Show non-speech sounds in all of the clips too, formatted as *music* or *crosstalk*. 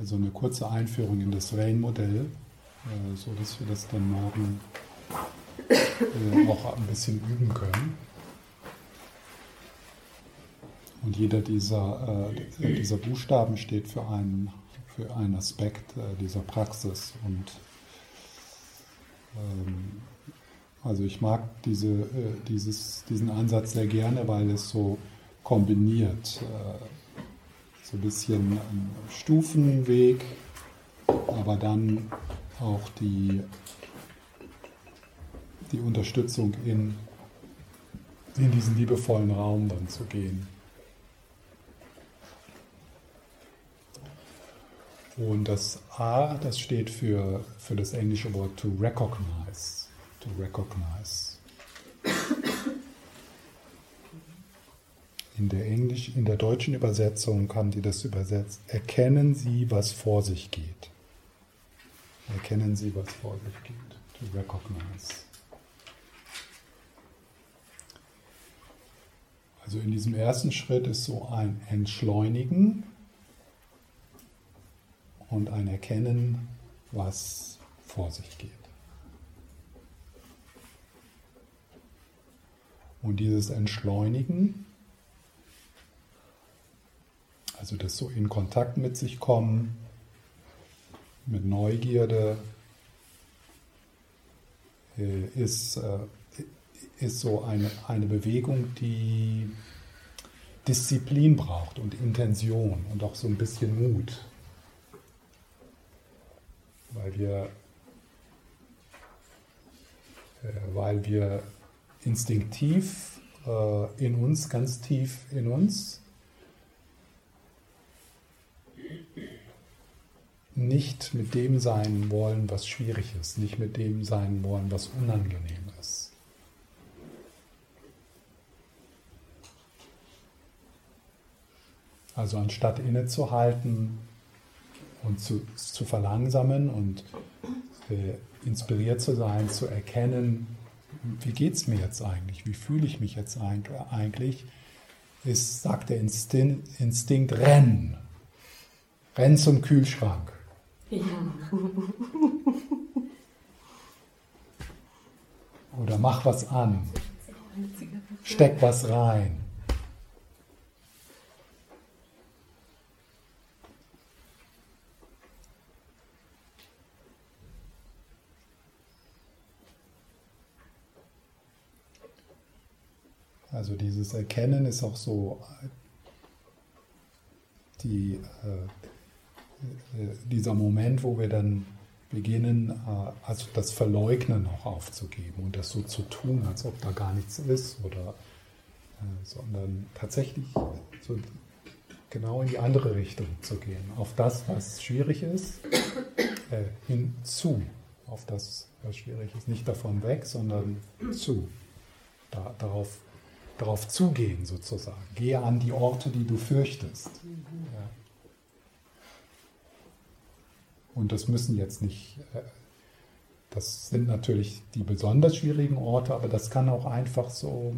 so eine kurze Einführung in das Rain-Modell, äh, so dass wir das dann morgen äh, auch ein bisschen üben können. Und jeder dieser, äh, dieser Buchstaben steht für einen, für einen Aspekt äh, dieser Praxis. Und ähm, also ich mag diese, dieses, diesen Ansatz sehr gerne, weil es so kombiniert. Äh, so ein bisschen Stufenweg, aber dann auch die, die Unterstützung in, in diesen liebevollen Raum dann zu gehen. Und das A, das steht für, für das englische Wort to recognize. To recognize. In der, Englisch, in der deutschen Übersetzung haben die das übersetzt. Erkennen Sie, was vor sich geht. Erkennen Sie, was vor sich geht. To recognize. Also in diesem ersten Schritt ist so ein Entschleunigen und ein Erkennen, was vor sich geht. Und dieses Entschleunigen, also das so in Kontakt mit sich kommen, mit Neugierde, äh, ist, äh, ist so eine, eine Bewegung, die Disziplin braucht und Intention und auch so ein bisschen Mut. Weil wir, äh, weil wir instinktiv in uns, ganz tief in uns, nicht mit dem sein wollen, was schwierig ist, nicht mit dem sein wollen, was unangenehm ist. Also anstatt innezuhalten, und zu, zu verlangsamen und äh, inspiriert zu sein, zu erkennen, wie geht es mir jetzt eigentlich, wie fühle ich mich jetzt eigentlich, ist, sagt der Instinkt, Instinkt renn. Renn zum Kühlschrank. Ja. Oder mach was an. Steck was rein. Also dieses Erkennen ist auch so die, äh, dieser Moment, wo wir dann beginnen, äh, also das Verleugnen auch aufzugeben und das so zu tun, als ob da gar nichts ist, oder äh, sondern tatsächlich so genau in die andere Richtung zu gehen, auf das, was schwierig ist, äh, hinzu, auf das, was schwierig ist, nicht davon weg, sondern zu, da, darauf darauf zugehen sozusagen. Gehe an die Orte, die du fürchtest. Ja. Und das müssen jetzt nicht, äh, das sind natürlich die besonders schwierigen Orte, aber das kann auch einfach so,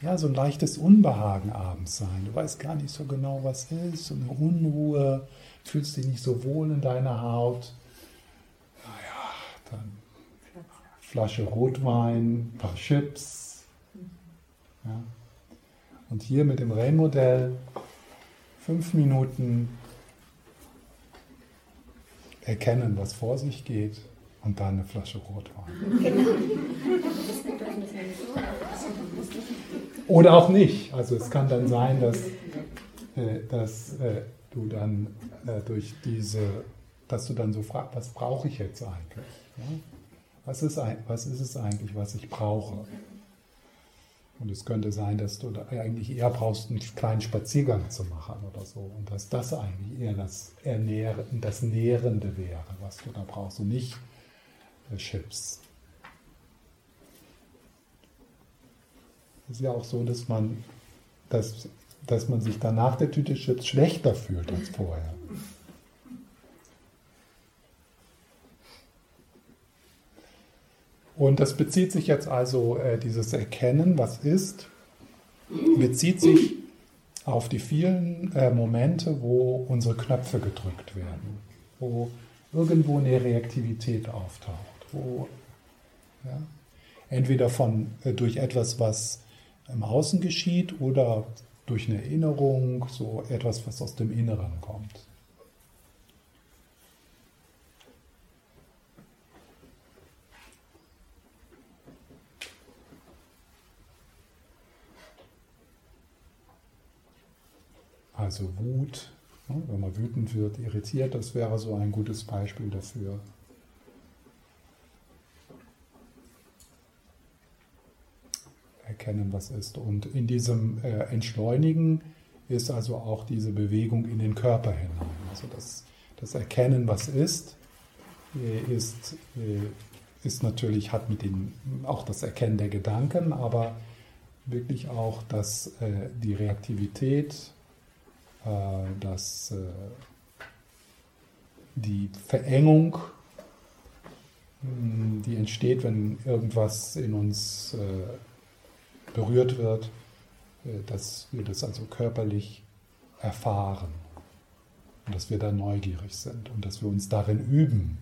ja, so ein leichtes Unbehagen abends sein. Du weißt gar nicht so genau, was ist, so eine Unruhe, fühlst dich nicht so wohl in deiner Haut. Naja, dann Flasche Rotwein, ein paar Chips, ja. Und hier mit dem Rain-Modell fünf Minuten erkennen, was vor sich geht und dann eine Flasche Rotwein. Oder auch nicht. Also es kann dann sein, dass, äh, dass äh, du dann äh, durch diese, dass du dann so fragst, was brauche ich jetzt eigentlich? Ja? Was, ist, was ist es eigentlich, was ich brauche? Und es könnte sein, dass du da eigentlich eher brauchst, einen kleinen Spaziergang zu machen oder so. Und dass das eigentlich eher das, Ernähren, das Nährende wäre, was du da brauchst und nicht äh, Chips. Es ist ja auch so, dass man, dass, dass man sich danach der Tüte Chips schlechter fühlt als vorher. Und das bezieht sich jetzt also, äh, dieses Erkennen, was ist, bezieht sich auf die vielen äh, Momente, wo unsere Knöpfe gedrückt werden, wo irgendwo eine Reaktivität auftaucht, wo ja, entweder von, äh, durch etwas, was im Außen geschieht oder durch eine Erinnerung, so etwas, was aus dem Inneren kommt. Also Wut, ne, wenn man wütend wird, irritiert, das wäre so ein gutes Beispiel dafür. Erkennen, was ist. Und in diesem äh, Entschleunigen ist also auch diese Bewegung in den Körper hinein. Also das, das Erkennen, was ist, äh, ist, äh, ist natürlich, hat mit den, auch das Erkennen der Gedanken, aber wirklich auch dass die Reaktivität dass äh, die Verengung, hm, die entsteht, wenn irgendwas in uns äh, berührt wird, dass wir das also körperlich erfahren und dass wir da neugierig sind und dass wir uns darin üben,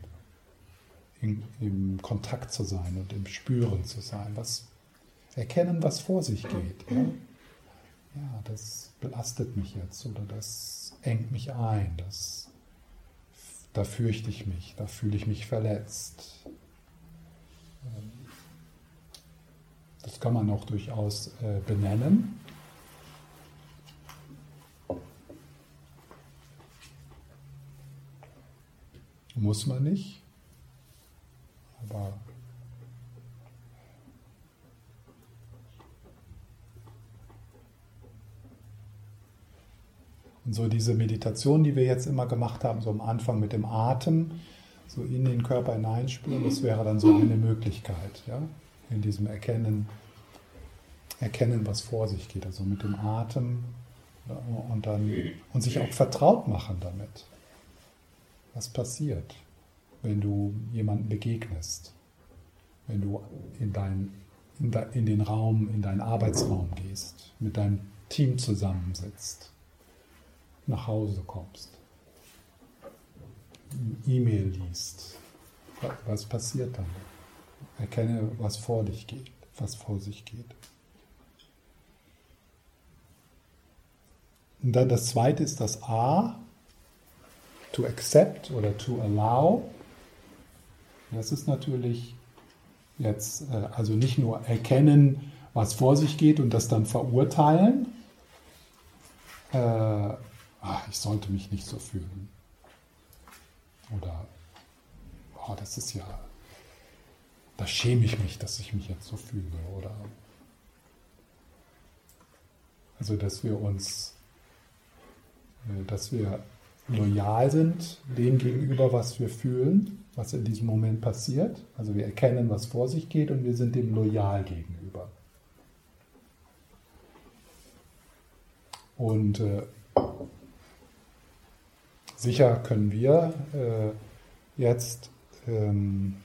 in, im Kontakt zu sein und im Spüren zu sein, was erkennen, was vor sich geht. Ja? Ja, das belastet mich jetzt oder das engt mich ein, das, da fürchte ich mich, da fühle ich mich verletzt. Ähm, das kann man auch durchaus äh, benennen. Muss man nicht, aber Und so diese Meditation, die wir jetzt immer gemacht haben, so am Anfang mit dem Atem, so in den Körper hineinspüren, das wäre dann so eine Möglichkeit, ja, in diesem Erkennen, erkennen, was vor sich geht, also mit dem Atem und dann und sich auch vertraut machen damit. Was passiert, wenn du jemandem begegnest, wenn du in, dein, in, de, in den Raum, in deinen Arbeitsraum gehst, mit deinem Team zusammensitzt? Nach Hause kommst, E-Mail liest, was passiert dann? Erkenne, was vor dich geht, was vor sich geht. Und dann das zweite ist das A, to accept oder to allow. Das ist natürlich jetzt, äh, also nicht nur erkennen, was vor sich geht und das dann verurteilen, ah, ich sollte mich nicht so fühlen. Oder, oh, das ist ja, da schäme ich mich, dass ich mich jetzt so fühle. Oder, also, dass wir uns, äh, dass wir loyal sind dem gegenüber, was wir fühlen, was in diesem Moment passiert. Also wir erkennen, was vor sich geht und wir sind dem loyal gegenüber. Und äh, Sicher können wir äh, jetzt ähm,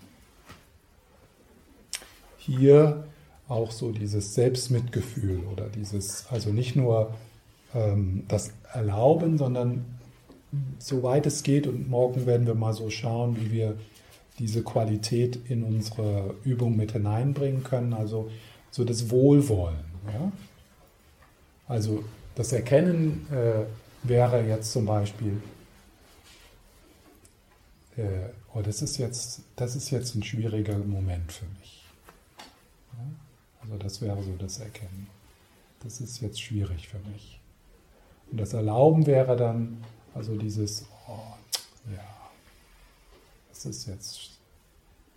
hier auch so dieses Selbstmitgefühl oder dieses, also nicht nur ähm, das Erlauben, sondern soweit es geht, und morgen werden wir mal so schauen, wie wir diese Qualität in unsere Übung mit hineinbringen können, also so das Wohlwollen. Ja? Also das Erkennen äh, wäre jetzt zum Beispiel, äh, oh, das ist jetzt, das ist jetzt ein schwieriger Moment für mich. Ja? Also das wäre so das Erkennen. Das ist jetzt schwierig für mich. Und das Erlauben wäre dann, also dieses, oh, ja, das ist jetzt,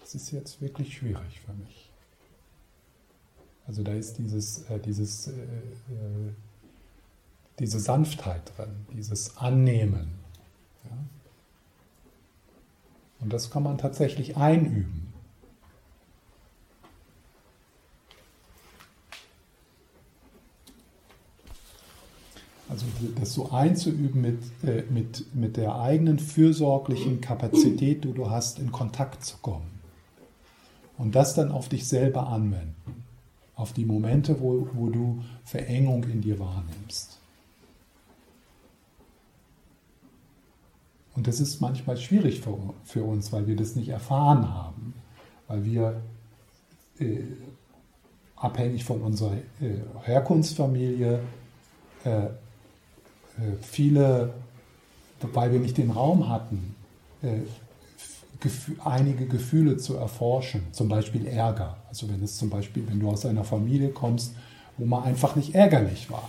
das ist jetzt wirklich schwierig für mich. Also da ist dieses, äh, dieses, äh, äh, diese Sanftheit drin, dieses Annehmen. Ja? Und das kann man tatsächlich einüben. Also das so einzuüben mit, äh, mit, mit der eigenen fürsorglichen Kapazität, die du hast, in Kontakt zu kommen. Und das dann auf dich selber anwenden. Auf die Momente, wo, wo du Verengung in dir wahrnimmst. Und das ist manchmal schwierig für, für uns, weil wir das nicht erfahren haben, weil wir äh, abhängig von unserer äh, Herkunftsfamilie äh, äh viele, weil wir nicht den Raum hatten, äh, einige Gefühle zu erforschen, zum Beispiel Ärger. Also wenn es zum Beispiel, wenn du aus einer Familie kommst, wo man einfach nicht ärgerlich war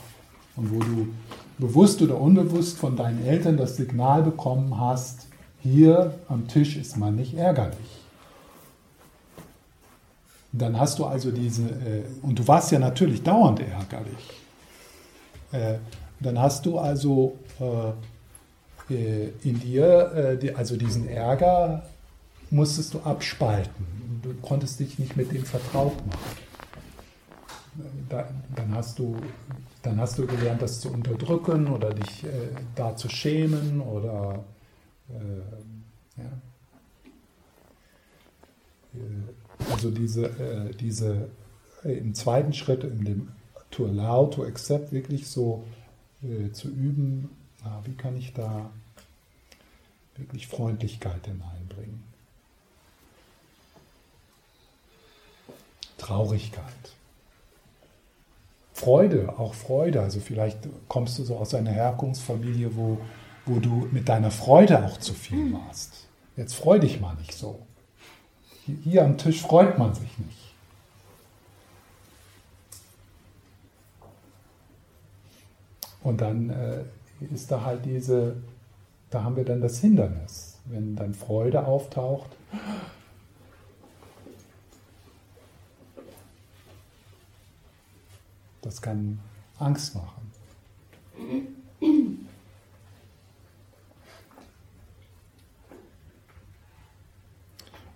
und wo du bewusst oder unbewusst von deinen Eltern das Signal bekommen hast, hier am Tisch ist man nicht ärgerlich. Dann hast du also diese, äh, und du warst ja natürlich dauernd ärgerlich. Äh, dann hast du also äh, äh in dir, äh, die, also diesen Ärger musstest du abspalten. Du konntest dich nicht mit dem vertraut machen. Da, dann, hast du, dann hast du gelernt, das zu unterdrücken oder dich äh, da zu schämen oder äh, ja. Äh, also diese, äh, diese äh, im zweiten Schritt, in dem to allow, to accept, wirklich so äh, zu üben, na, wie kann ich da wirklich Freundlichkeit hineinbringen. Traurigkeit. Freude, auch Freude. Also vielleicht kommst du so aus einer Herkunftsfamilie, wo, wo du mit deiner Freude auch zu viel hm. warst. Jetzt freu dich mal nicht so. Hier am Tisch freut man sich nicht. Und dann äh, ist da halt diese, da haben wir dann das Hindernis. Wenn dann Freude auftaucht, Das kann Angst machen.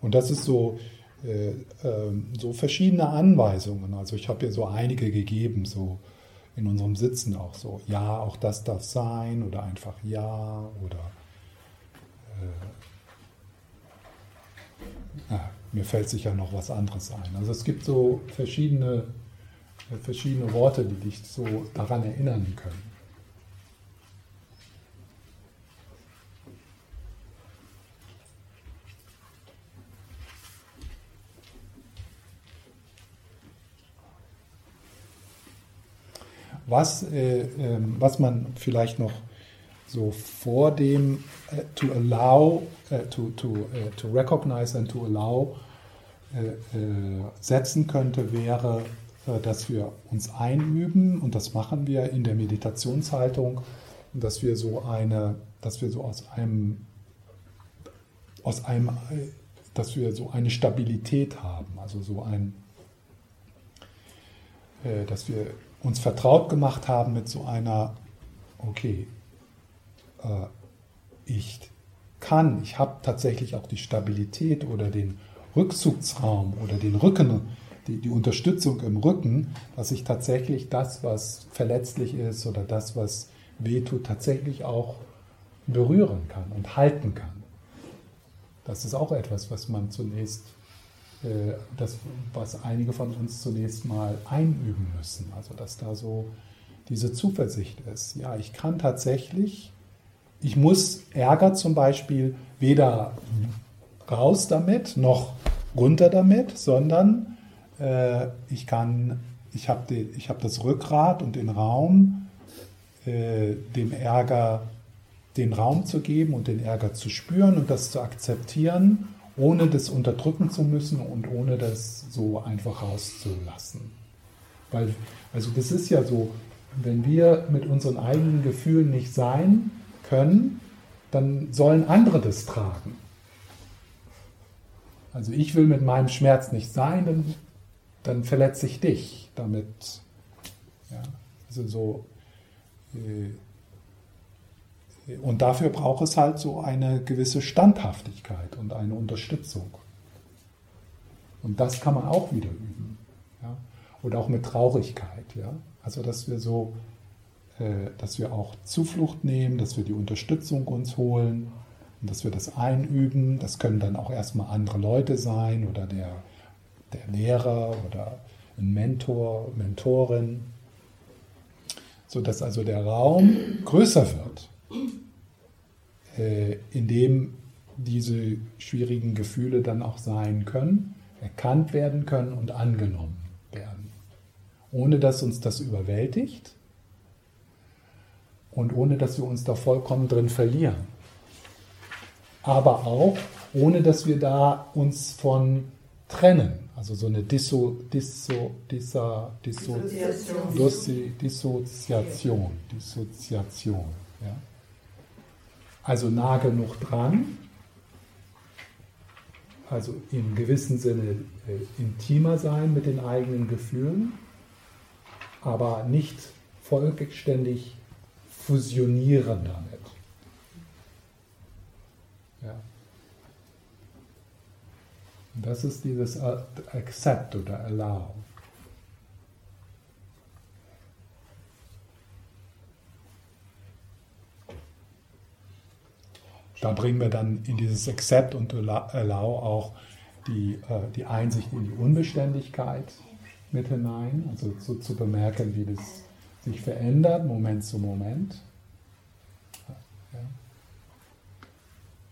Und das ist so, äh, äh, so verschiedene Anweisungen. Also ich habe hier so einige gegeben, so in unserem Sitzen auch so, ja, auch das darf sein oder einfach ja oder äh, ja, mir fällt sicher noch was anderes ein. Also es gibt so verschiedene verschiedene Worte, die dich so daran erinnern können. Was, äh, äh, was man vielleicht noch so vor dem äh, to allow, äh, to, to, äh, to recognize and to allow äh, setzen könnte, wäre dass wir uns einüben und das machen wir in der Meditationshaltung, dass wir so eine, dass wir so aus einem, aus einem, dass wir so eine Stabilität haben, also so ein, äh, dass wir uns vertraut gemacht haben mit so einer, okay, äh, ich kann, ich habe tatsächlich auch die Stabilität oder den Rückzugsraum oder den Rücken, die, die Unterstützung im Rücken, dass ich tatsächlich das, was verletzlich ist oder das, was wehtut, tatsächlich auch berühren kann und halten kann. Das ist auch etwas, was man zunächst, äh, das, was einige von uns zunächst mal einüben müssen. Also dass da so diese Zuversicht ist. Ja, ich kann tatsächlich, ich muss Ärger zum Beispiel weder raus damit noch runter damit, sondern äh, ich kann, ich habe hab das Rückgrat und den Raum, äh, dem Ärger den Raum zu geben und den Ärger zu spüren und das zu akzeptieren, ohne das unterdrücken zu müssen und ohne das so einfach rauszulassen. Weil, also das ist ja so, wenn wir mit unseren eigenen Gefühlen nicht sein können, dann sollen andere das tragen. Also ich will mit meinem Schmerz nicht sein, dann dann verletze ich dich damit. Ja, also so. Äh, und dafür braucht es halt so eine gewisse Standhaftigkeit und eine Unterstützung. Und das kann man auch wieder üben. Ja? Oder auch mit Traurigkeit. Ja? Also, dass wir so, äh, dass wir auch Zuflucht nehmen, dass wir die Unterstützung uns holen und dass wir das einüben. Das können dann auch erstmal andere Leute sein oder der der Lehrer oder ein Mentor, Mentorin, sodass also der Raum größer wird. äh, in dem diese schwierigen Gefühle dann auch sein können, erkannt werden können und angenommen werden. Ohne dass uns das überwältigt und ohne dass wir uns da vollkommen drin verlieren. Aber auch ohne dass wir da uns von trennen. Also so eine Disso, Disso, Dissa, Disso, Dissoziation. Dissoziation. Dissoziation ja. Also nah genug dran, also im gewissen Sinne äh, intimer sein mit den eigenen Gefühlen, aber nicht vollständig fusionieren damit. Ja. Das ist dieses Accept oder Allow. Da bringen wir dann in dieses Accept und Allow auch die, äh, die Einsicht in die Unbeständigkeit mit hinein, also so zu bemerken, wie das sich verändert, Moment zu Moment.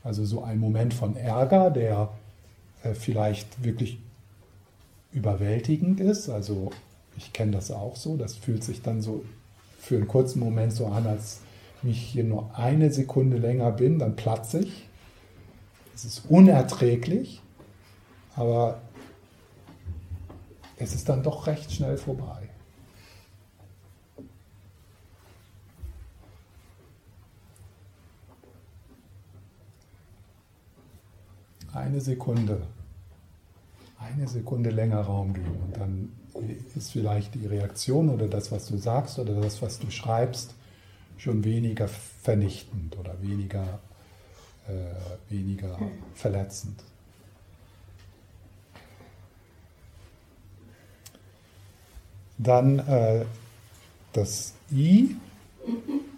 Also so ein Moment von Ärger, der vielleicht wirklich überwältigend ist. Also ich kenne das auch so, das fühlt sich dann so für einen kurzen Moment so an, als wenn ich hier nur eine Sekunde länger bin, dann platze ich. Es ist unerträglich, aber es ist dann doch recht schnell vorbei. Eine Sekunde, eine Sekunde länger Raum geben und dann ist vielleicht die Reaktion oder das, was du sagst oder das, was du schreibst, schon weniger vernichtend oder weniger, äh, weniger verletzend. Dann äh, das I,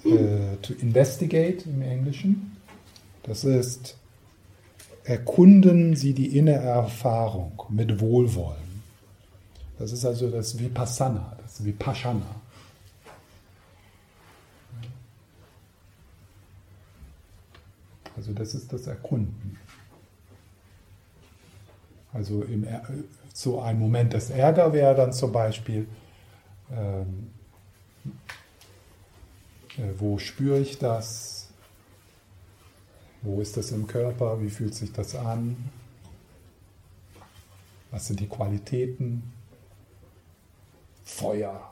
äh, to investigate im Englischen. Das ist, erkunden Sie die innere Erfahrung mit Wohlwollen. Das ist also das Vipassana, das Vipassana. Also das ist das Erkunden. Also im, so ein Moment des Ärger wäre dann zum Beispiel, ähm, äh, wo spüre ich das? Wo ist das im Körper? Wie fühlt sich das an? Was sind die Qualitäten? Feuer.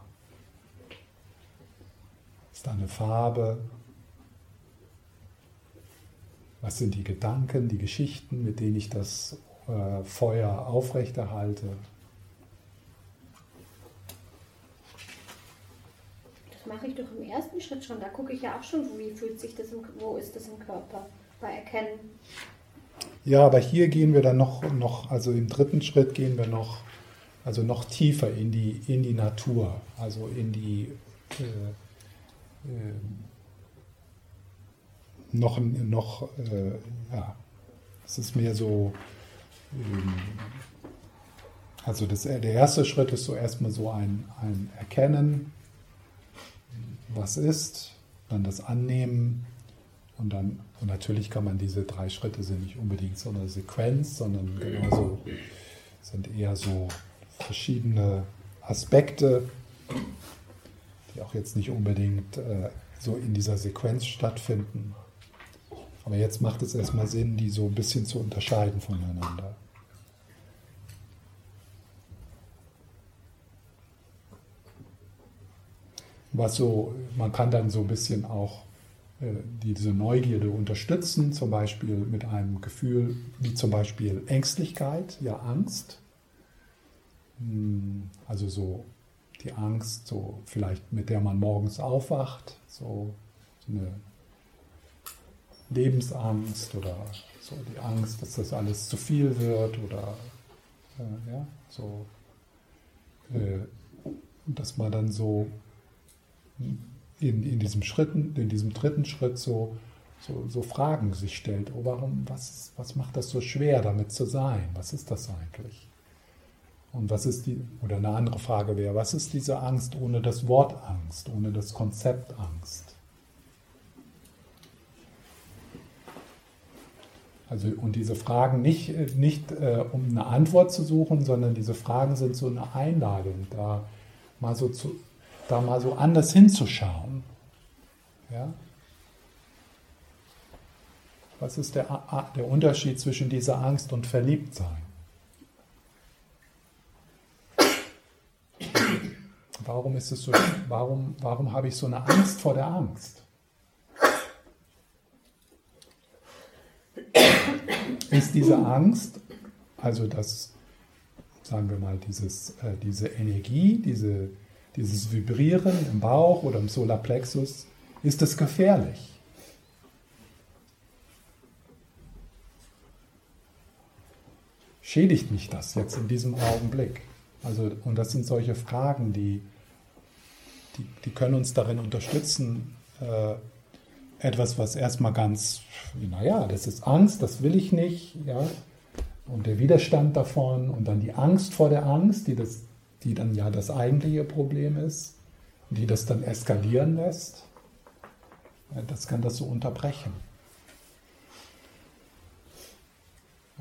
Ist da eine Farbe? Was sind die Gedanken, die Geschichten, mit denen ich das äh, Feuer aufrechterhalte? Das mache ich doch im ersten Schritt schon. Da gucke ich ja auch schon, wie fühlt sich das, im, wo ist das im Körper, bei Erkennen. Ja, aber hier gehen wir dann noch, noch, also im dritten Schritt gehen wir noch, also noch tiefer in die, in die Natur, also in die äh, äh, noch, noch äh, ja, es ist mehr so, ähm, also das, der erste Schritt ist so erstmal so ein, ein Erkennen, was ist, dann das Annehmen und dann, und natürlich kann man diese drei Schritte sind nicht unbedingt so eine Sequenz, sondern genauso sind eher so verschiedene Aspekte, die auch jetzt nicht unbedingt äh, so in dieser Sequenz stattfinden. Aber jetzt macht es erstmal Sinn, die so ein bisschen zu unterscheiden voneinander. Was so, man kann dann so ein bisschen auch diese Neugierde unterstützen, zum Beispiel mit einem Gefühl wie zum Beispiel Ängstlichkeit, ja Angst. Hm, also so die Angst, so vielleicht mit der man morgens aufwacht, so, so eine Lebensangst oder so die Angst, dass das alles zu viel wird oder äh, ja, so, äh, dass man dann so in, in diesem Schritten, in diesem dritten Schritt so, so, so Fragen sich stellt, oh, warum, was, was macht das so schwer, damit zu sein? Was ist das eigentlich? Und was ist die, oder eine andere Frage wäre, was ist diese Angst ohne das Wort Angst, ohne das Konzept Angst? Also, und diese Fragen nicht, nicht äh, um eine Antwort zu suchen, sondern diese Fragen sind so eine Einladung, da mal so, zu, da mal so anders hinzuschauen. Ja? Was ist der, der Unterschied zwischen dieser Angst und Verliebtsein? Warum ist es so, warum, warum habe ich so eine Angst vor der Angst? Ist diese Angst, also das, sagen wir mal, dieses, äh, diese Energie, diese, dieses Vibrieren im Bauch oder im Solarplexus, ist das gefährlich? schädigt mich das jetzt in diesem Augenblick? Also, und das sind solche Fragen, die, die, die können uns darin unterstützen, äh, etwas, was erstmal ganz, naja, das ist Angst, das will ich nicht, ja, und der Widerstand davon und dann die Angst vor der Angst, die, das, die dann ja das eigentliche Problem ist, die das dann eskalieren lässt, das kann das so unterbrechen.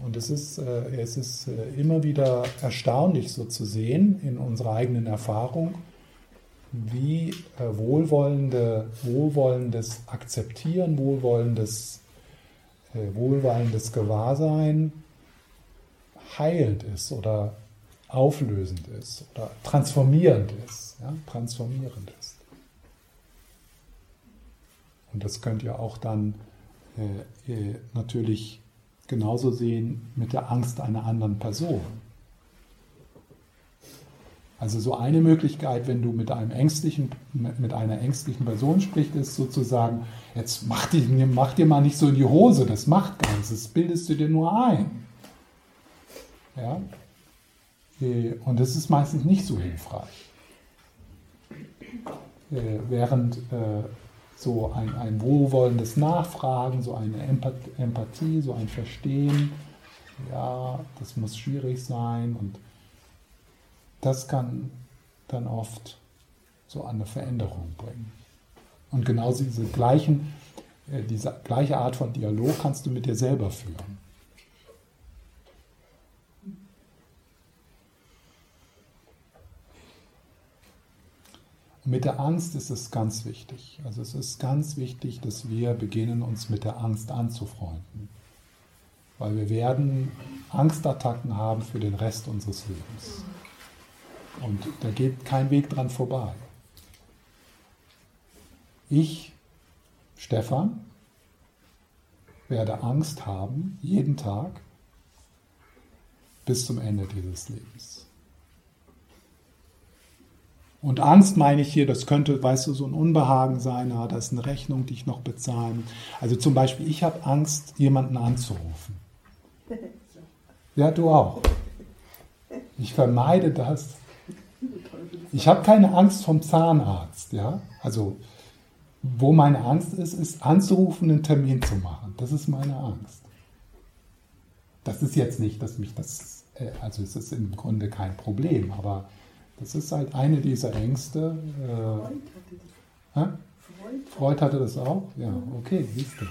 Und es ist, äh, es ist äh, immer wieder erstaunlich so zu sehen in unserer eigenen Erfahrung, wie äh, wohlwollende, wohlwollendes Akzeptieren, wohlwollendes, wohlwollendes Gewahrsein heilend ist oder auflösend ist oder transformierend ist. Ja? Transformierend ist. Und das könnt ihr auch dann äh, natürlich genauso sehen mit der Angst einer anderen Person. Also so eine Möglichkeit, wenn du mit einem ängstlichen, mit einer ängstlichen Person sprichst, ist sozusagen, jetzt mach dir, mach dir mal nicht so in die Hose, das macht gar nichts, das bildest du dir nur ein. Ja? Äh, und das ist meistens nicht so hilfreich. Äh, während äh, so ein, ein wohlwollendes Nachfragen, so eine Empathie, so ein Verstehen. Ja, das muss schwierig sein und das kann dann oft so eine Veränderung bringen. Und genauso diese, gleichen, diese gleiche Art von Dialog kannst du mit dir selber führen. Mit der Angst ist es ganz wichtig. Also es ist ganz wichtig, dass wir beginnen, uns mit der Angst anzufreunden. Weil wir werden Angstattacken haben für den Rest unseres Lebens. Und da geht kein Weg dran vorbei. Ich, Stefan, werde Angst haben, jeden Tag, bis zum Ende dieses Lebens. Und Angst meine ich hier, das könnte, weißt du, so ein Unbehagen sein, ja, das ist eine Rechnung, die ich noch bezahlen. Also zum Beispiel, ich habe Angst, jemanden anzurufen. Ja, du auch. Ich vermeide das. Ich habe keine Angst vom Zahnarzt, ja. Also, wo meine Angst ist, ist anzurufen, einen Termin zu machen. Das ist meine Angst. Das ist jetzt nicht, dass mich das, äh, also es ist im Grunde kein Problem, aber das ist halt eine dieser Ängste. Äh, Freud, Freud hatte das auch? Ja, okay, siehst du. *laughs*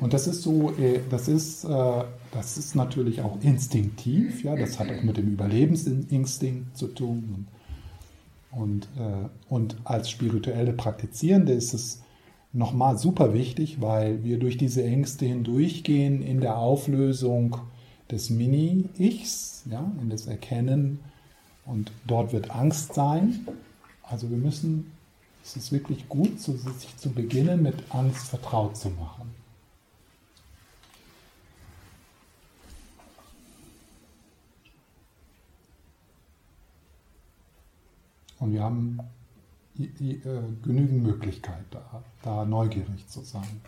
Und das ist so, äh, das ist, äh, das ist natürlich auch instinktiv, ja, das hat auch mit dem Überlebensinstinkt zu tun. Und, äh, und als spirituelle Praktizierende ist es nochmal super wichtig, weil wir durch diese Ängste hindurchgehen in der Auflösung des Mini-Ichs, ja, in das Erkennen. Und dort wird Angst sein. Also wir müssen, es ist wirklich gut, sich zu beginnen, mit Angst vertraut zu machen. Und wir haben äh, genügend Möglichkeit da, da neugierig zu sein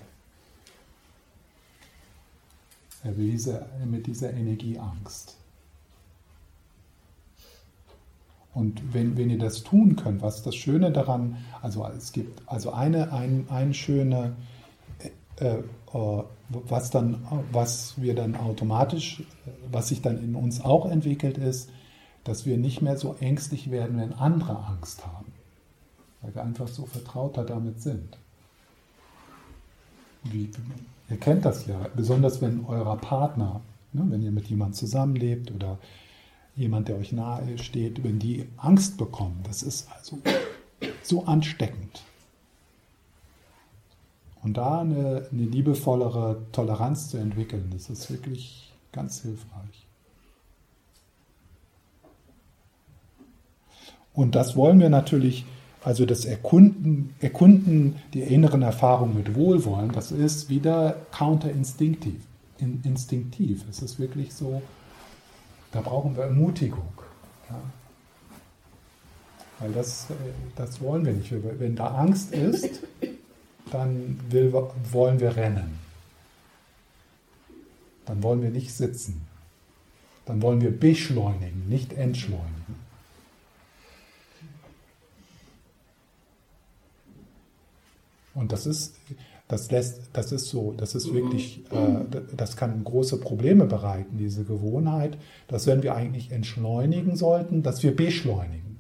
diese, mit dieser Energieangst. Und wenn, wenn ihr das tun könnt, was das Schöne daran, also es gibt also eine, ein, ein schöne, äh, äh, was dann, was wir dann automatisch, was sich dann in uns auch entwickelt ist, dass wir nicht mehr so ängstlich werden, wenn andere Angst haben. Weil wir einfach so vertrauter damit sind. Wie, ihr kennt das ja, besonders wenn euer Partner, ne, wenn ihr mit jemandem zusammenlebt oder jemand, der euch nahe steht, wenn die Angst bekommen, das ist also so ansteckend. Und da eine, eine liebevollere Toleranz zu entwickeln, das ist wirklich ganz hilfreich. Und das wollen wir natürlich, also das Erkunden, Erkunden der inneren Erfahrung mit Wohlwollen, das ist wieder counterinstinktiv. In, instinktiv. Es ist wirklich so, da brauchen wir Ermutigung. Ja. Weil das, äh, das wollen wir nicht. Wenn da Angst ist, *laughs* dann will, wollen wir rennen. Dann wollen wir nicht sitzen. Dann wollen wir beschleunigen, nicht entschleunigen. Und das ist, das lässt, das ist so, das ist wirklich, äh, das kann große Probleme bereiten, diese Gewohnheit, dass wenn wir eigentlich entschleunigen sollten, dass wir beschleunigen.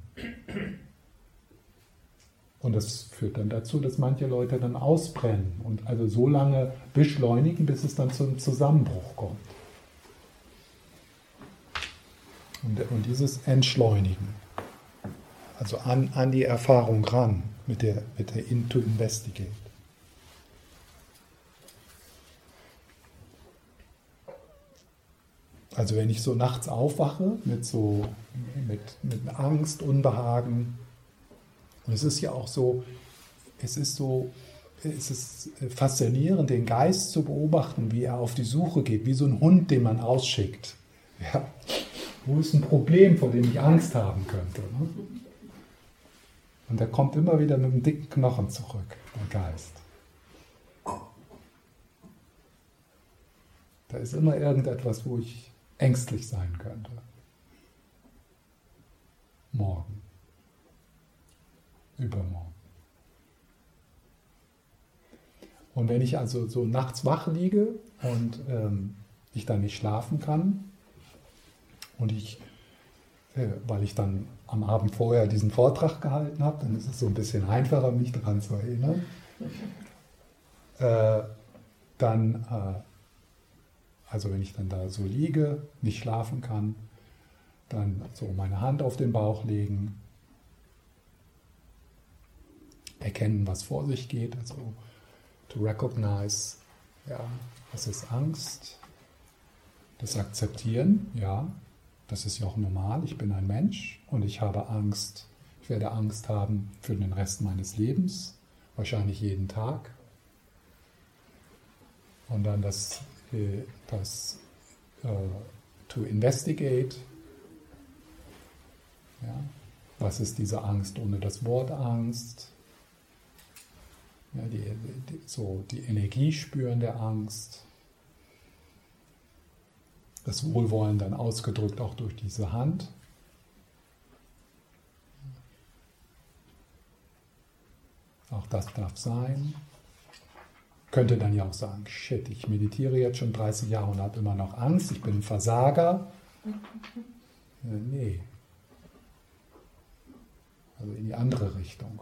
Und das führt dann dazu, dass manche Leute dann ausbrennen und also so lange beschleunigen, bis es dann zum Zusammenbruch kommt. Und, und dieses Entschleunigen, also an, an die Erfahrung ran mit der, mit der Into Investigate. Also wenn ich so nachts aufwache mit so mit, mit Angst, Unbehagen, und es ist ja auch so, es ist so, es ist faszinierend, den Geist zu beobachten, wie er auf die Suche geht, wie so ein Hund, den man ausschickt. Ja. Wo ist ein Problem, vor dem ich Angst haben könnte? Ne? Und er kommt immer wieder mit einem dicken Knochen zurück, der Geist. Da ist immer irgendetwas, wo ich ängstlich sein könnte. Morgen. Übermorgen. Und wenn ich also so nachts wach liege und ähm, ich dann nicht schlafen kann und ich, äh, weil ich dann am Abend vorher diesen Vortrag gehalten habe, dann ist es so ein bisschen einfacher, mich daran zu erinnern. Äh, dann, äh, also wenn ich dann da so liege, nicht schlafen kann, dann so meine Hand auf den Bauch legen, erkennen, was vor sich geht, also to recognize, ja, was ist Angst, das Akzeptieren, ja, das ist ja auch normal. Ich bin ein Mensch und ich habe Angst. Ich werde Angst haben für den Rest meines Lebens, wahrscheinlich jeden Tag. Und dann das, äh, das uh, to investigate. Ja, was ist diese Angst ohne das Wort Angst? Ja, die, die, so die Energie spüren der Angst das Wohlwollen dann ausgedrückt auch durch diese Hand. Auch das darf sein. Könnte dann ja auch sagen, shit, ich meditiere jetzt schon 30 Jahre und habe immer noch Angst, ich bin ein Versager. Äh, nee. Also in die andere Richtung.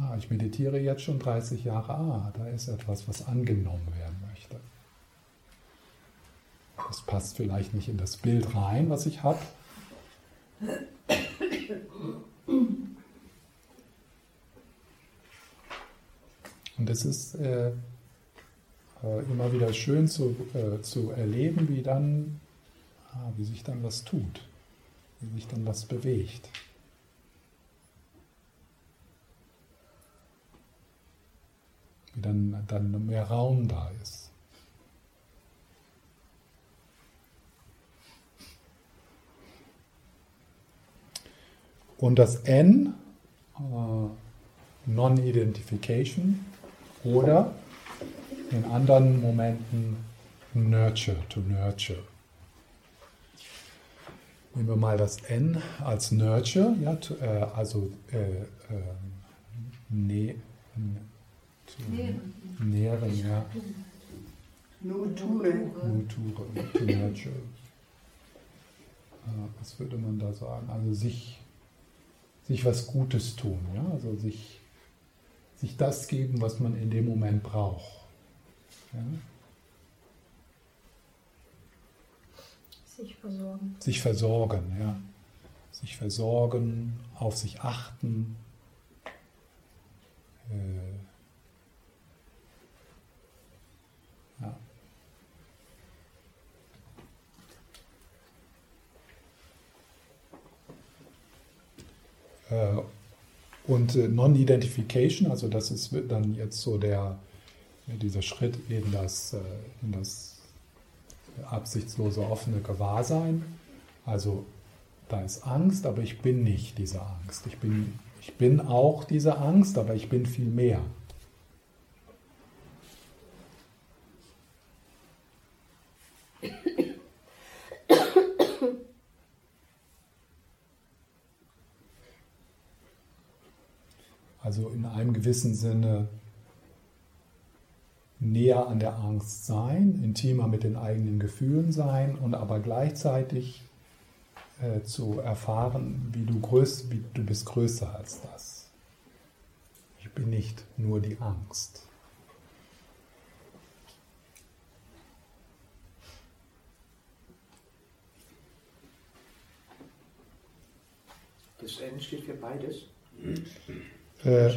Ah, ich meditiere jetzt schon 30 Jahre. Ah, da ist etwas, was angenommen werden möchte. Das passt vielleicht nicht in das Bild rein, was ich habe. Und es ist äh, äh, immer wieder schön zu, äh, zu erleben, wie dann, ah, wie sich dann was tut, wie sich dann was bewegt. Wie dann, dann mehr Raum da ist. Und das N, äh, Non-Identification oder in anderen Momenten Nurture, to Nurture. Nehmen wir mal das N als Nurture, ja, to, äh, also äh, ne, Nähren, ja. Nuture. Nuture, nurture. Was würde man da sagen? Also sich, sich was Gutes tun, ja? Also sich sich das geben, was man in dem Moment braucht. Ja? Sich versorgen. Sich versorgen, ja. Sich versorgen, auf sich achten. Äh, und äh, Non-Identification, also das ist dann jetzt so der, dieser Schritt in das, äh, in das absichtslose, offene Gewahrsein. Also da ist Angst, aber ich bin nicht diese Angst. Ich bin, ich bin auch diese Angst, aber ich bin viel mehr. Also in einem gewissen Sinne näher an der Angst sein, intimer mit den eigenen Gefühlen sein und aber gleichzeitig äh, zu erfahren, wie du, größ, wie du bist größer als das. Ich bin nicht nur die Angst. Das N steht für beides. *laughs* Äh,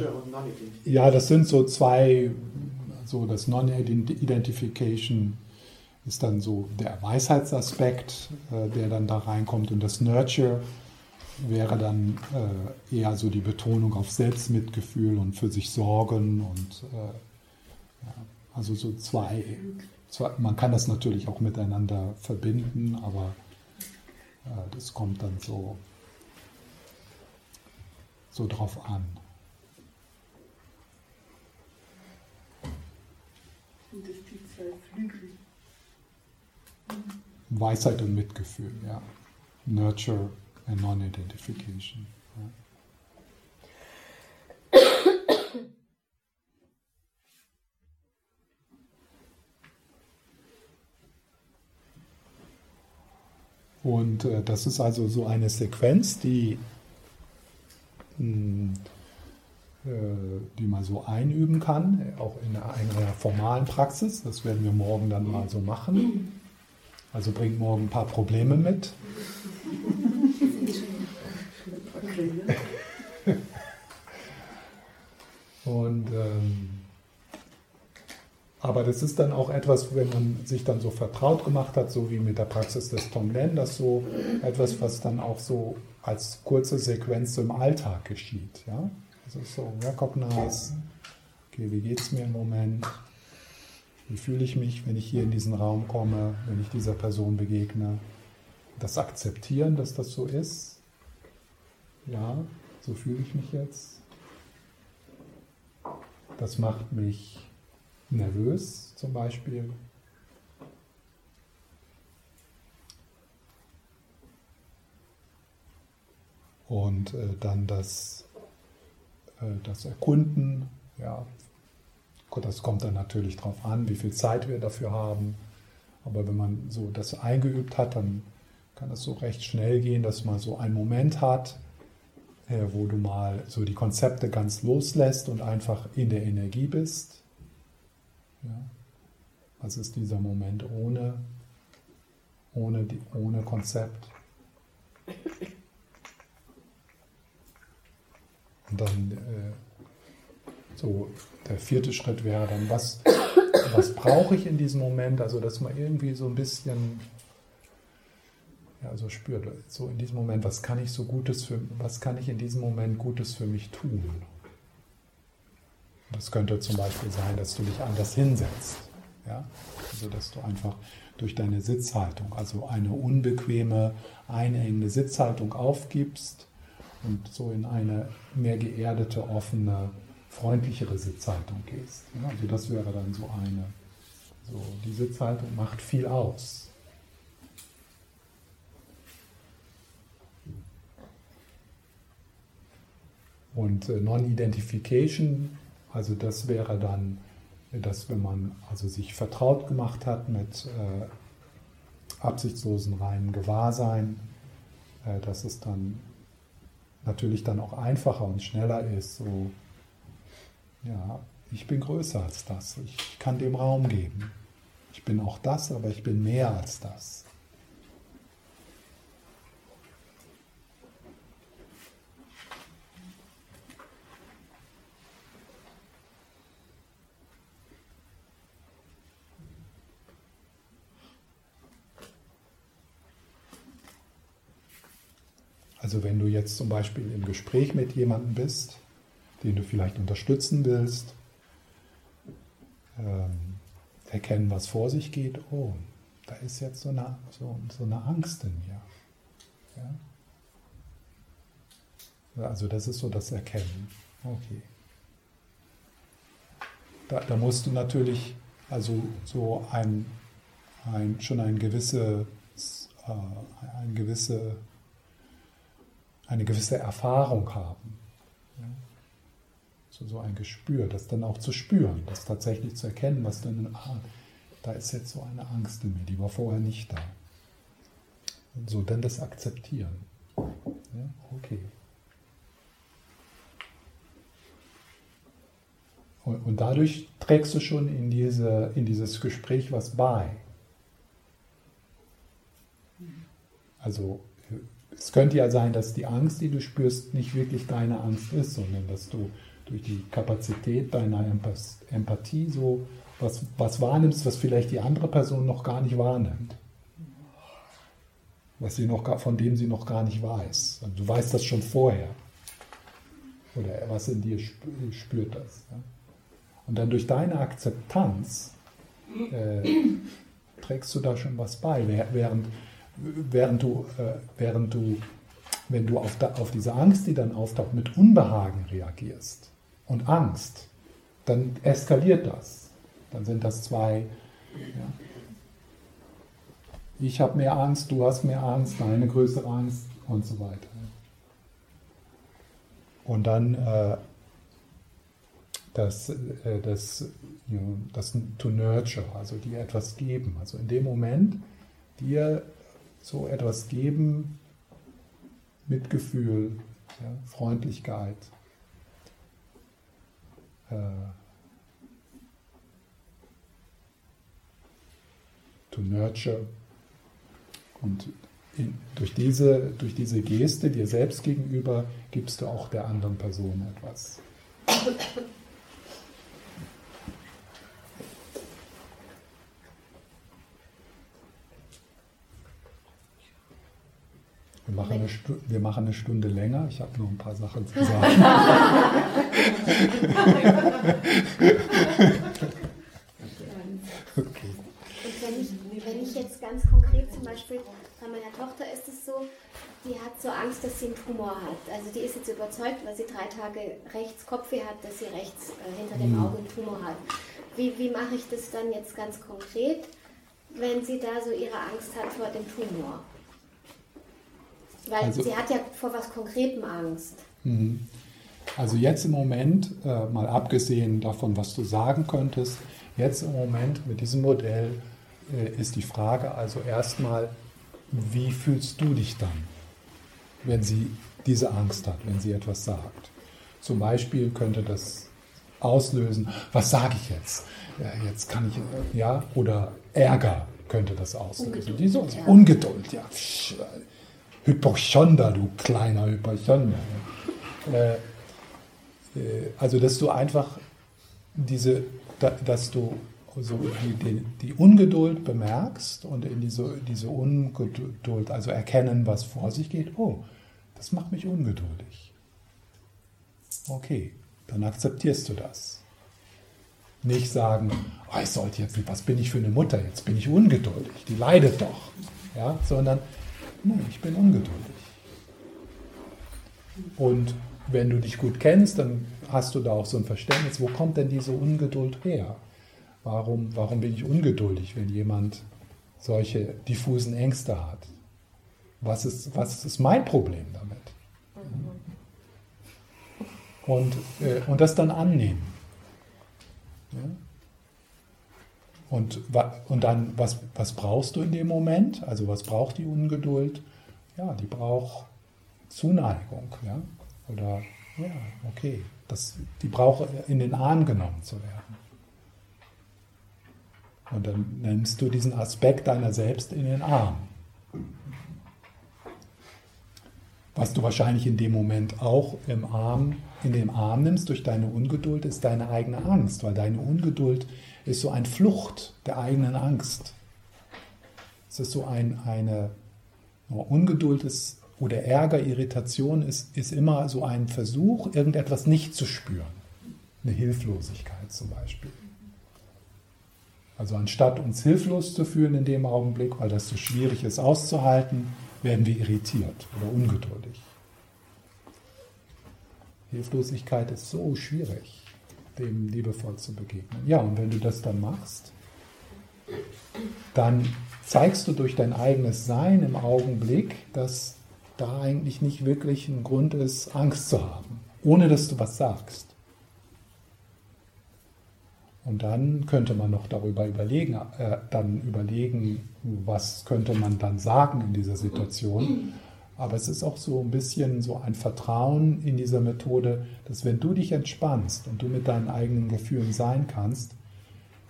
ja, das sind so zwei, so das Non-Identification ist dann so der Weisheitsaspekt, äh, der dann da reinkommt und das Nurture wäre dann äh, eher so die Betonung auf Selbstmitgefühl und für sich sorgen und äh, ja, also so zwei, zwei, man kann das natürlich auch miteinander verbinden, aber äh, das kommt dann so, so drauf an. Und das die zwei Flügel. Weisheit und Mitgefühl, ja. Nurture and Non-Identification. Ja. Und äh, das ist also so eine Sequenz, die, mh, hm, die man so einüben kann, auch in einer, formalen Praxis. Das werden wir morgen dann mal so machen. Also bringt morgen ein paar Probleme mit. Und ähm, aber das ist dann auch etwas, wenn man sich dann so vertraut gemacht hat, so wie mit der Praxis des Tonglen, das so etwas, was dann auch so als kurze Sequenz im Alltag geschieht. Ja? Also so recognize, okay, wie geht es mir im Moment? Wie fühle ich mich, wenn ich hier in diesen Raum komme, wenn ich dieser Person begegne? Das Akzeptieren, dass das so ist. Ja, so fühle ich mich jetzt. Das macht mich nervös zum Beispiel. Und äh, dann das, das Erkunden, ja, das kommt dann natürlich darauf an, wie viel Zeit wir dafür haben. Aber wenn man so das eingeübt hat, dann kann es so recht schnell gehen, dass man so einen Moment hat, äh, wo du mal so die Konzepte ganz loslässt und einfach in der Energie bist. Ja. Was ist dieser Moment ohne, ohne, die, ohne Konzept? *laughs* Und dann äh, so der vierte Schritt wäre dann, was, was brauche ich in diesem Moment? Also, dass man irgendwie so ein bisschen ja, so spürt, so in diesem Moment, was kann ich so Gutes für, was kann ich in diesem Moment Gutes für mich tun? Das könnte zum Beispiel sein, dass du dich anders hinsetzt. Ja? Also, dass du einfach durch deine Sitzhaltung, also eine unbequeme, einengende Sitzhaltung aufgibst und so in eine mehr geerdete, offene, freundlichere Sitzhaltung gehst. Ja, also das wäre dann so eine. So, die Sitzhaltung macht viel aus. Und äh, Non-Identification, also das wäre dann, dass wenn man also sich vertraut gemacht hat mit äh, absichtslosen reinen Gewahrsein, äh, dass es dann natürlich dann auch einfacher und schneller ist, so Ja, ich bin größer als das. Ich kann dem Raum geben. Ich bin auch das, aber ich bin mehr als das. Also wenn du jetzt zum Beispiel im Gespräch mit jemandem bist, den du vielleicht unterstützen willst, ähm, erkennen, was vor sich geht, oh, da ist jetzt so eine, so, so eine Angst in mir. Ja? Also das ist so das Erkennen. Okay. Da, da musst du natürlich also so ein, ein, schon ein gewisse, äh, ein gewisse eine gewisse Erfahrung haben. So, so ein Gespür, das dann auch zu spüren, das tatsächlich zu erkennen, was dann, ah, da ist jetzt so eine Angst in mir, die war vorher nicht da. Und so dann das Akzeptieren. Ja? Okay. Und, und dadurch trägst du schon in, diese, in dieses Gespräch was bei. Also es könnte ja sein, dass die Angst, die du spürst, nicht wirklich deine Angst ist, sondern dass du durch die Kapazität deiner Empathie so was, was wahrnimmst, was vielleicht die andere Person noch gar nicht wahrnimmt. Was sie noch, von dem sie noch gar nicht weiß. Und du weißt das schon vorher. Oder was in dir spürt das. Und dann durch deine Akzeptanz äh, trägst du da schon was bei, während während du, äh, während du wenn du auf, da, auf diese Angst, die dann auftaucht, mit Unbehagen reagierst und Angst, dann eskaliert das. Dann sind das zwei. Ja. Ich habe mehr Angst, du hast mehr Angst, eine größere Angst und so weiter. Und dann äh, das, äh, das, you know, das to nurture, also dir etwas geben. Also in dem Moment dir so etwas geben, Mitgefühl, ja, Freundlichkeit. Äh, to nurture. Und in, durch, diese, durch diese Geste dir selbst gegenüber gibst du auch der anderen Person etwas. Wir machen, eine wir machen eine Stunde länger. Ich habe noch ein paar Sachen zu *laughs* sagen. okay. Und wenn ich, wenn ich jetzt ganz konkret zum Beispiel, bei meiner Tochter ist es so, die hat so Angst, dass sie einen Tumor hat. Also die ist jetzt überzeugt, weil sie drei Tage rechts Kopfweh hat, dass sie rechts äh, hinter dem mhm. Auge einen Tumor hat. Wie, wie mache ich das dann jetzt ganz konkret, wenn sie da so ihre Angst hat vor dem Tumor? Weil also, sie hat ja vor was Konkretem Angst. Mhm. Also jetzt im Moment, äh, mal abgesehen davon, was du sagen könntest, jetzt im Moment mit diesem Modell äh, ist die Frage also erstmal, wie fühlst du dich dann, wenn sie diese Angst hat, wenn sie etwas sagt? Zum Beispiel könnte das auslösen, was sage ich jetzt? Ja, jetzt kann ich, ja, oder Ärger könnte das auslösen. Ungeduld, Diese ja. Ungeduld, ja. Hypochonder, du kleiner Hypochonder. Äh, äh, also, dass du einfach diese, dass du so die, die, Ungeduld bemerkst und in diese, diese Ungeduld, also erkennen, was vor sich geht. Oh, das macht mich ungeduldig. Okay, dann akzeptierst du das. Nicht sagen, oh, ich sollte jetzt was bin ich für eine Mutter, jetzt bin ich ungeduldig, die leidet doch. Ja, sondern Nein, ich bin ungeduldig. Und wenn du dich gut kennst, dann hast du da auch so ein Verständnis, wo kommt denn diese Ungeduld her? Warum, warum bin ich ungeduldig, wenn jemand solche diffusen Ängste hat? Was ist, was ist mein Problem damit? Und, äh, und das dann annehmen. Ja? Und, und dann, was, was brauchst du in dem Moment? Also was braucht die Ungeduld? Ja, die braucht Zuneigung ja? oder Ja, okay. Das, die braucht in den Arm genommen zu werden. Und dann nimmst du diesen Aspekt deiner selbst in den Arm. Was du wahrscheinlich in dem Moment auch im Arm, in den Arm nimmst durch deine Ungeduld, ist deine eigene Angst, weil deine Ungeduld ist so ein Flucht der eigenen Angst. Es ist so ein, eine Ungeduld ist oder Ärger, Irritation ist, ist immer so ein Versuch, irgendetwas nicht zu spüren. Eine Hilflosigkeit zum Beispiel. Also anstatt uns hilflos zu fühlen in dem Augenblick, weil das so schwierig ist auszuhalten, werden wir irritiert oder ungeduldig. Hilflosigkeit ist so schwierig, dem liebevoll zu begegnen. Ja, und wenn du das dann machst, dann zeigst du durch dein eigenes Sein im Augenblick, dass da eigentlich nicht wirklich ein Grund ist, Angst zu haben, ohne dass du was sagst. Und dann könnte man noch darüber überlegen, äh, dann überlegen, was könnte man dann sagen in dieser Situation. Aber es ist auch so ein bisschen so ein Vertrauen in dieser Methode, dass wenn du dich entspannst und du mit deinen eigenen Gefühlen sein kannst,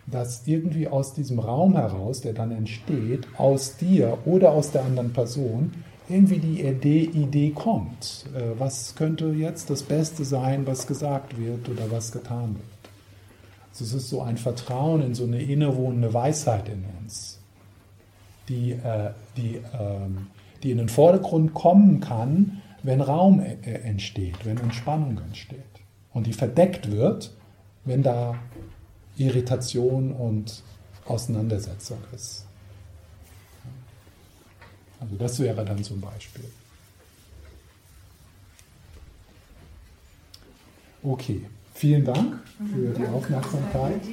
dass irgendwie aus diesem Raum heraus, der dann entsteht, aus dir oder aus der anderen Person, irgendwie die Idee, kommt. Äh, was könnte jetzt das Beste sein, was gesagt wird oder was getan wird? Also es ist so ein Vertrauen in so eine innewohnende Weisheit in uns, die, äh, die, ähm, die in den Vordergrund kommen kann, wenn Raum äh, entsteht, wenn Entspannung entsteht. Und die verdeckt wird, wenn da Irritation und Auseinandersetzung ist. Also das wäre dann zum Beispiel. Okay, vielen Dank für die Aufmerksamkeit. *laughs*